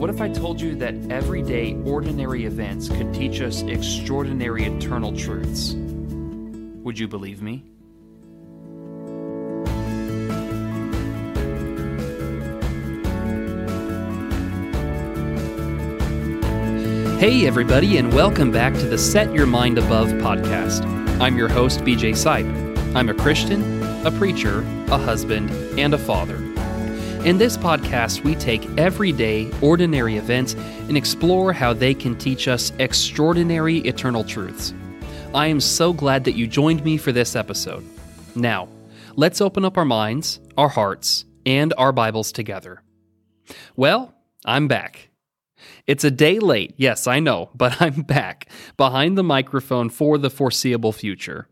what if I told you that everyday, ordinary events could teach us extraordinary eternal truths? Would you believe me? Hey, everybody, and welcome back to the Set Your Mind Above podcast. I'm your host, BJ Sipe. I'm a Christian, a preacher, a husband, and a father. In this podcast, we take everyday, ordinary events and explore how they can teach us extraordinary eternal truths. I am so glad that you joined me for this episode. Now, let's open up our minds, our hearts, and our Bibles together. Well, I'm back. It's a day late, yes, I know, but I'm back behind the microphone for the foreseeable future.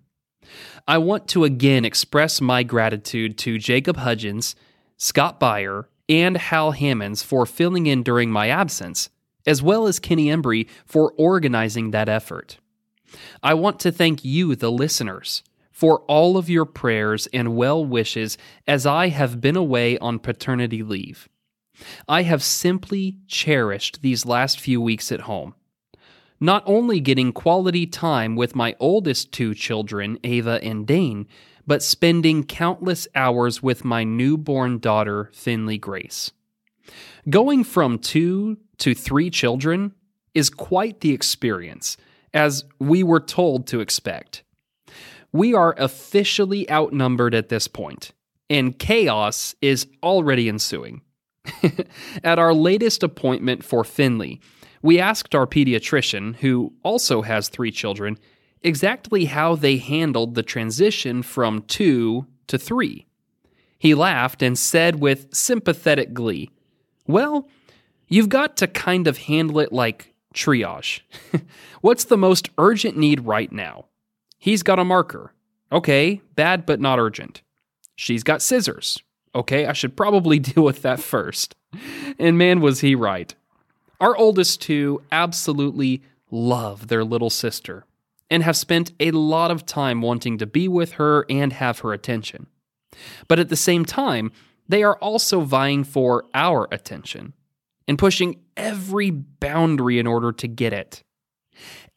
I want to again express my gratitude to Jacob Hudgens Scott Beyer, and Hal Hammons for filling in during my absence, as well as Kenny Embry for organizing that effort. I want to thank you, the listeners, for all of your prayers and well wishes as I have been away on paternity leave. I have simply cherished these last few weeks at home. Not only getting quality time with my oldest two children, Ava and Dane, but spending countless hours with my newborn daughter, Finley Grace. Going from two to three children is quite the experience, as we were told to expect. We are officially outnumbered at this point, and chaos is already ensuing. at our latest appointment for Finley, we asked our pediatrician, who also has three children, exactly how they handled the transition from two to three. He laughed and said with sympathetic glee, Well, you've got to kind of handle it like triage. What's the most urgent need right now? He's got a marker. Okay, bad but not urgent. She's got scissors. Okay, I should probably deal with that first. And man, was he right. Our oldest two absolutely love their little sister and have spent a lot of time wanting to be with her and have her attention. But at the same time, they are also vying for our attention and pushing every boundary in order to get it.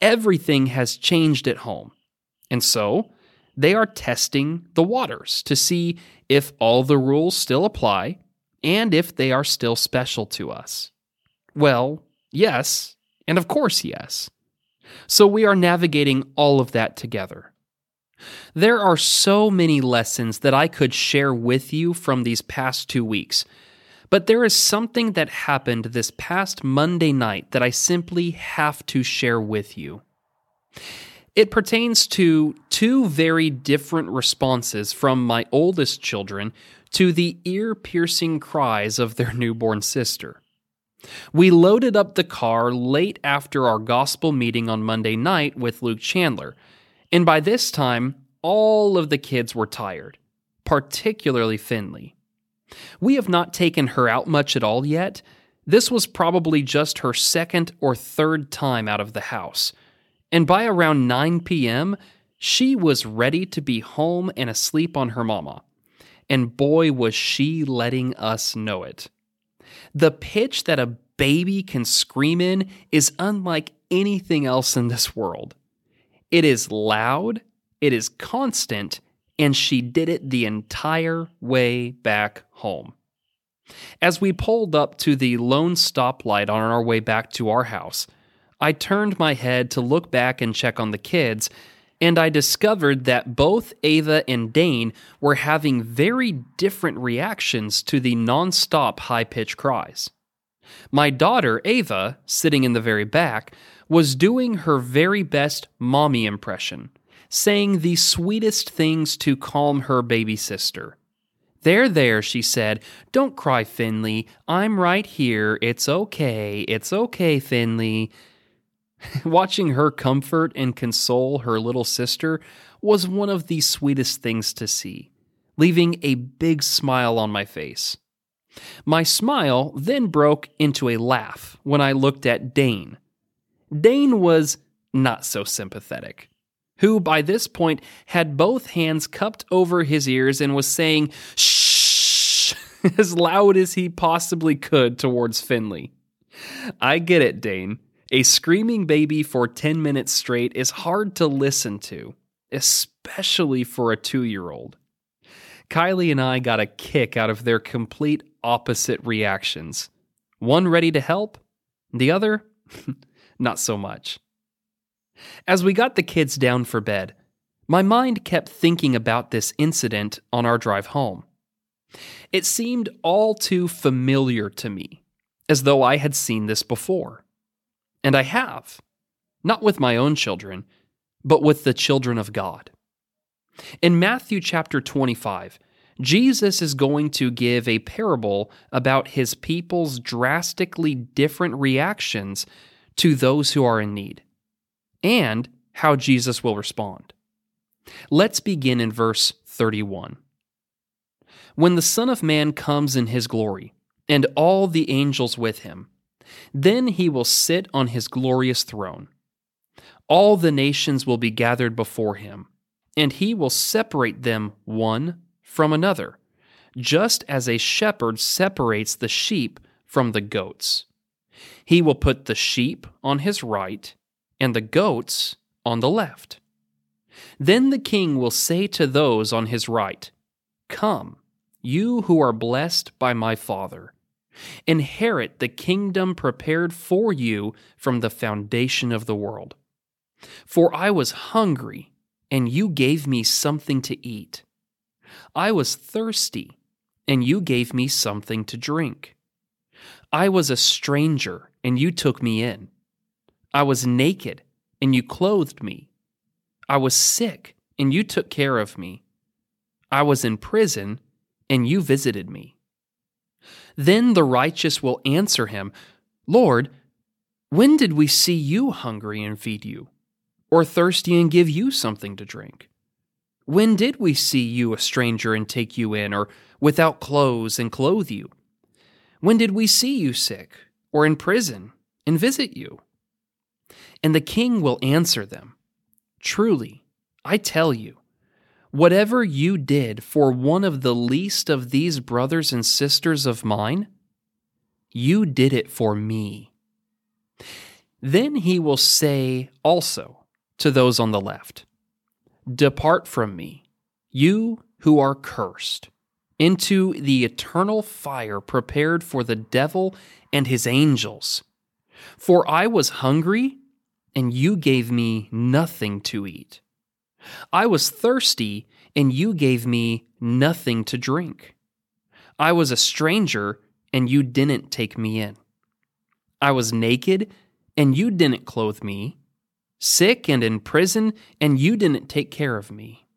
Everything has changed at home. And so, they are testing the waters to see if all the rules still apply and if they are still special to us. Well, yes, and of course, yes. So we are navigating all of that together. There are so many lessons that I could share with you from these past two weeks, but there is something that happened this past Monday night that I simply have to share with you. It pertains to two very different responses from my oldest children to the ear piercing cries of their newborn sister. We loaded up the car late after our gospel meeting on Monday night with Luke Chandler, and by this time, all of the kids were tired, particularly Finley. We have not taken her out much at all yet. This was probably just her second or third time out of the house. And by around 9 p.m., she was ready to be home and asleep on her mama. And boy, was she letting us know it. The pitch that a baby can scream in is unlike anything else in this world. It is loud, it is constant, and she did it the entire way back home. As we pulled up to the lone stoplight on our way back to our house, I turned my head to look back and check on the kids, and I discovered that both Ava and Dane were having very different reactions to the nonstop high pitched cries. My daughter, Ava, sitting in the very back, was doing her very best mommy impression, saying the sweetest things to calm her baby sister. There, there, she said. Don't cry, Finley. I'm right here. It's okay. It's okay, Finley. Watching her comfort and console her little sister was one of the sweetest things to see, leaving a big smile on my face. My smile then broke into a laugh when I looked at Dane. Dane was not so sympathetic, who by this point had both hands cupped over his ears and was saying, shh, as loud as he possibly could towards Finley. I get it, Dane. A screaming baby for 10 minutes straight is hard to listen to, especially for a two year old. Kylie and I got a kick out of their complete opposite reactions. One ready to help, the other, not so much. As we got the kids down for bed, my mind kept thinking about this incident on our drive home. It seemed all too familiar to me, as though I had seen this before. And I have, not with my own children, but with the children of God. In Matthew chapter 25, Jesus is going to give a parable about his people's drastically different reactions to those who are in need, and how Jesus will respond. Let's begin in verse 31. When the Son of Man comes in his glory, and all the angels with him, then he will sit on his glorious throne. All the nations will be gathered before him, and he will separate them one from another, just as a shepherd separates the sheep from the goats. He will put the sheep on his right and the goats on the left. Then the king will say to those on his right, Come, you who are blessed by my Father Inherit the kingdom prepared for you from the foundation of the world. For I was hungry, and you gave me something to eat. I was thirsty, and you gave me something to drink. I was a stranger, and you took me in. I was naked, and you clothed me. I was sick, and you took care of me. I was in prison, and you visited me. Then the righteous will answer him, Lord, when did we see you hungry and feed you, or thirsty and give you something to drink? When did we see you a stranger and take you in, or without clothes and clothe you? When did we see you sick, or in prison, and visit you? And the king will answer them Truly, I tell you, Whatever you did for one of the least of these brothers and sisters of mine, you did it for me. Then he will say also to those on the left, Depart from me, you who are cursed, into the eternal fire prepared for the devil and his angels. For I was hungry, and you gave me nothing to eat. I was thirsty, and you gave me nothing to drink. I was a stranger, and you didn't take me in. I was naked, and you didn't clothe me, sick and in prison, and you didn't take care of me.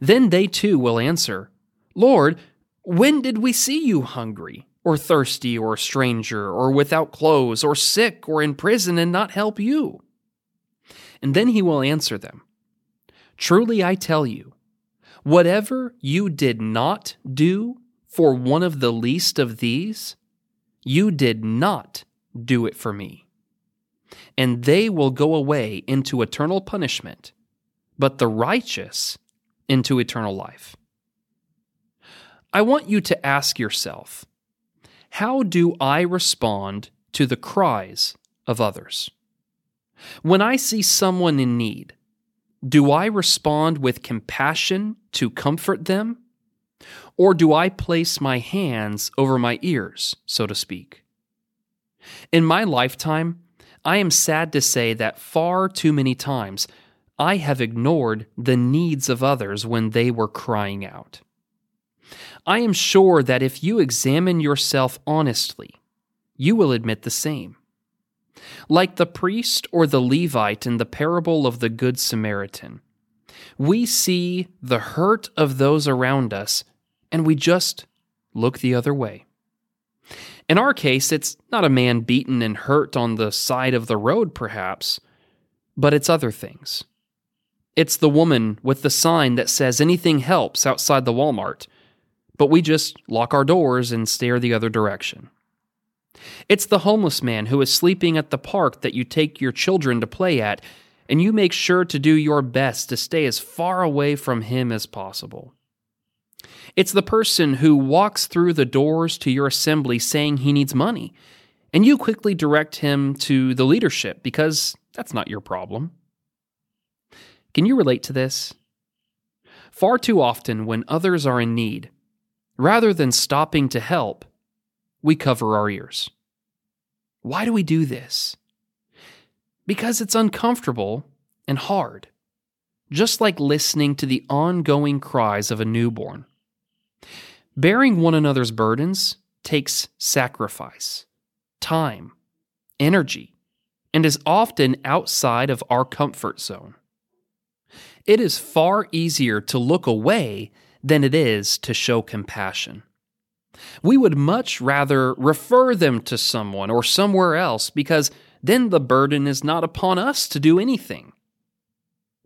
Then they too will answer, Lord, when did we see you hungry, or thirsty, or stranger, or without clothes, or sick, or in prison, and not help you? And then he will answer them, Truly I tell you, whatever you did not do for one of the least of these, you did not do it for me. And they will go away into eternal punishment, but the righteous into eternal life. I want you to ask yourself how do I respond to the cries of others? When I see someone in need, do I respond with compassion to comfort them? Or do I place my hands over my ears, so to speak? In my lifetime, I am sad to say that far too many times I have ignored the needs of others when they were crying out. I am sure that if you examine yourself honestly, you will admit the same. Like the priest or the Levite in the parable of the Good Samaritan, we see the hurt of those around us and we just look the other way. In our case, it's not a man beaten and hurt on the side of the road, perhaps, but it's other things. It's the woman with the sign that says anything helps outside the Walmart, but we just lock our doors and stare the other direction. It's the homeless man who is sleeping at the park that you take your children to play at, and you make sure to do your best to stay as far away from him as possible. It's the person who walks through the doors to your assembly saying he needs money, and you quickly direct him to the leadership because that's not your problem. Can you relate to this? Far too often, when others are in need, rather than stopping to help, we cover our ears. Why do we do this? Because it's uncomfortable and hard, just like listening to the ongoing cries of a newborn. Bearing one another's burdens takes sacrifice, time, energy, and is often outside of our comfort zone. It is far easier to look away than it is to show compassion. We would much rather refer them to someone or somewhere else because then the burden is not upon us to do anything.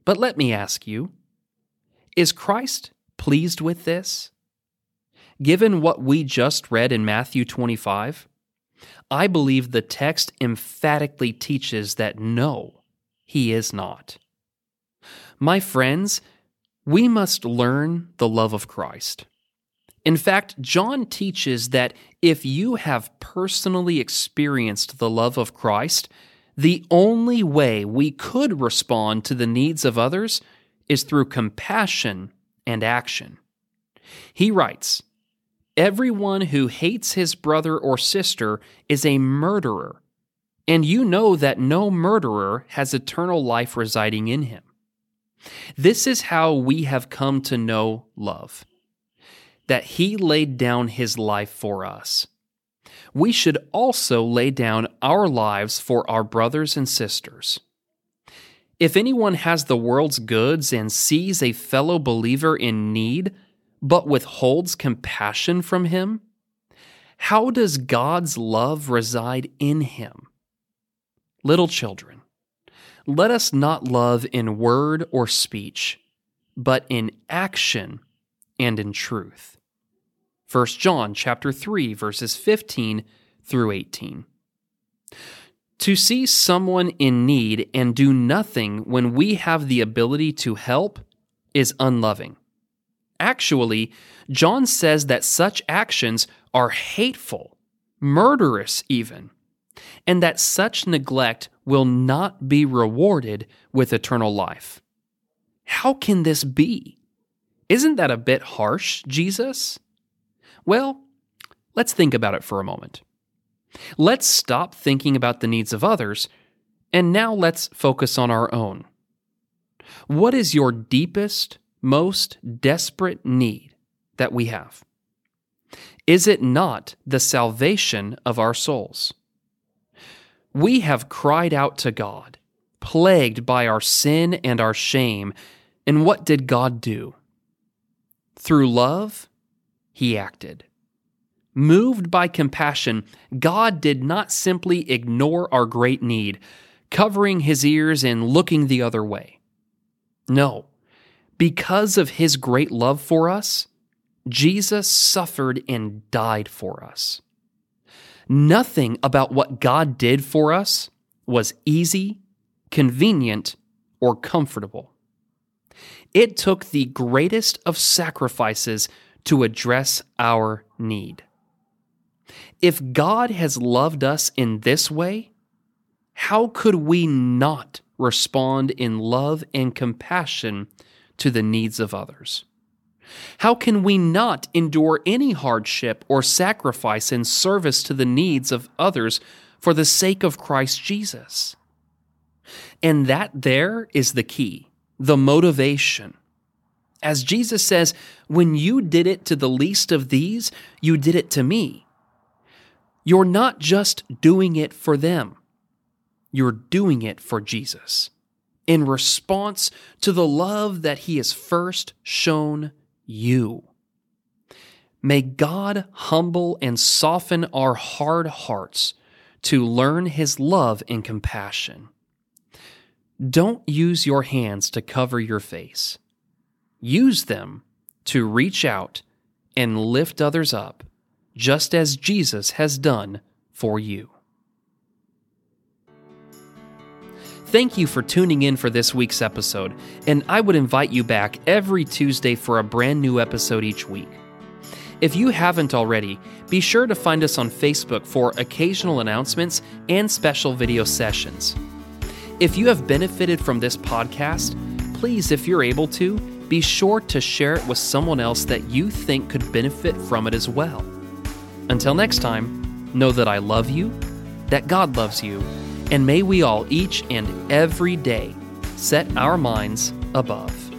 But let me ask you is Christ pleased with this? Given what we just read in Matthew 25, I believe the text emphatically teaches that no, he is not. My friends, we must learn the love of Christ. In fact, John teaches that if you have personally experienced the love of Christ, the only way we could respond to the needs of others is through compassion and action. He writes, Everyone who hates his brother or sister is a murderer, and you know that no murderer has eternal life residing in him. This is how we have come to know love that he laid down his life for us. We should also lay down our lives for our brothers and sisters. If anyone has the world's goods and sees a fellow believer in need, but withholds compassion from him, how does God's love reside in him? Little children, let us not love in word or speech, but in action and in truth. 1 John chapter 3 verses 15 through 18. To see someone in need and do nothing when we have the ability to help is unloving. Actually, John says that such actions are hateful, murderous even, and that such neglect will not be rewarded with eternal life. How can this be? Isn't that a bit harsh, Jesus? Well, let's think about it for a moment. Let's stop thinking about the needs of others, and now let's focus on our own. What is your deepest, most desperate need that we have? Is it not the salvation of our souls? We have cried out to God, plagued by our sin and our shame, and what did God do? Through love, he acted. Moved by compassion, God did not simply ignore our great need, covering his ears and looking the other way. No, because of his great love for us, Jesus suffered and died for us. Nothing about what God did for us was easy, convenient, or comfortable. It took the greatest of sacrifices to address our need. If God has loved us in this way, how could we not respond in love and compassion to the needs of others? How can we not endure any hardship or sacrifice in service to the needs of others for the sake of Christ Jesus? And that there is the key, the motivation. As Jesus says, when you did it to the least of these, you did it to me. You're not just doing it for them, you're doing it for Jesus in response to the love that He has first shown you. May God humble and soften our hard hearts to learn His love and compassion. Don't use your hands to cover your face. Use them to reach out and lift others up, just as Jesus has done for you. Thank you for tuning in for this week's episode, and I would invite you back every Tuesday for a brand new episode each week. If you haven't already, be sure to find us on Facebook for occasional announcements and special video sessions. If you have benefited from this podcast, please, if you're able to, be sure to share it with someone else that you think could benefit from it as well. Until next time, know that I love you, that God loves you, and may we all each and every day set our minds above.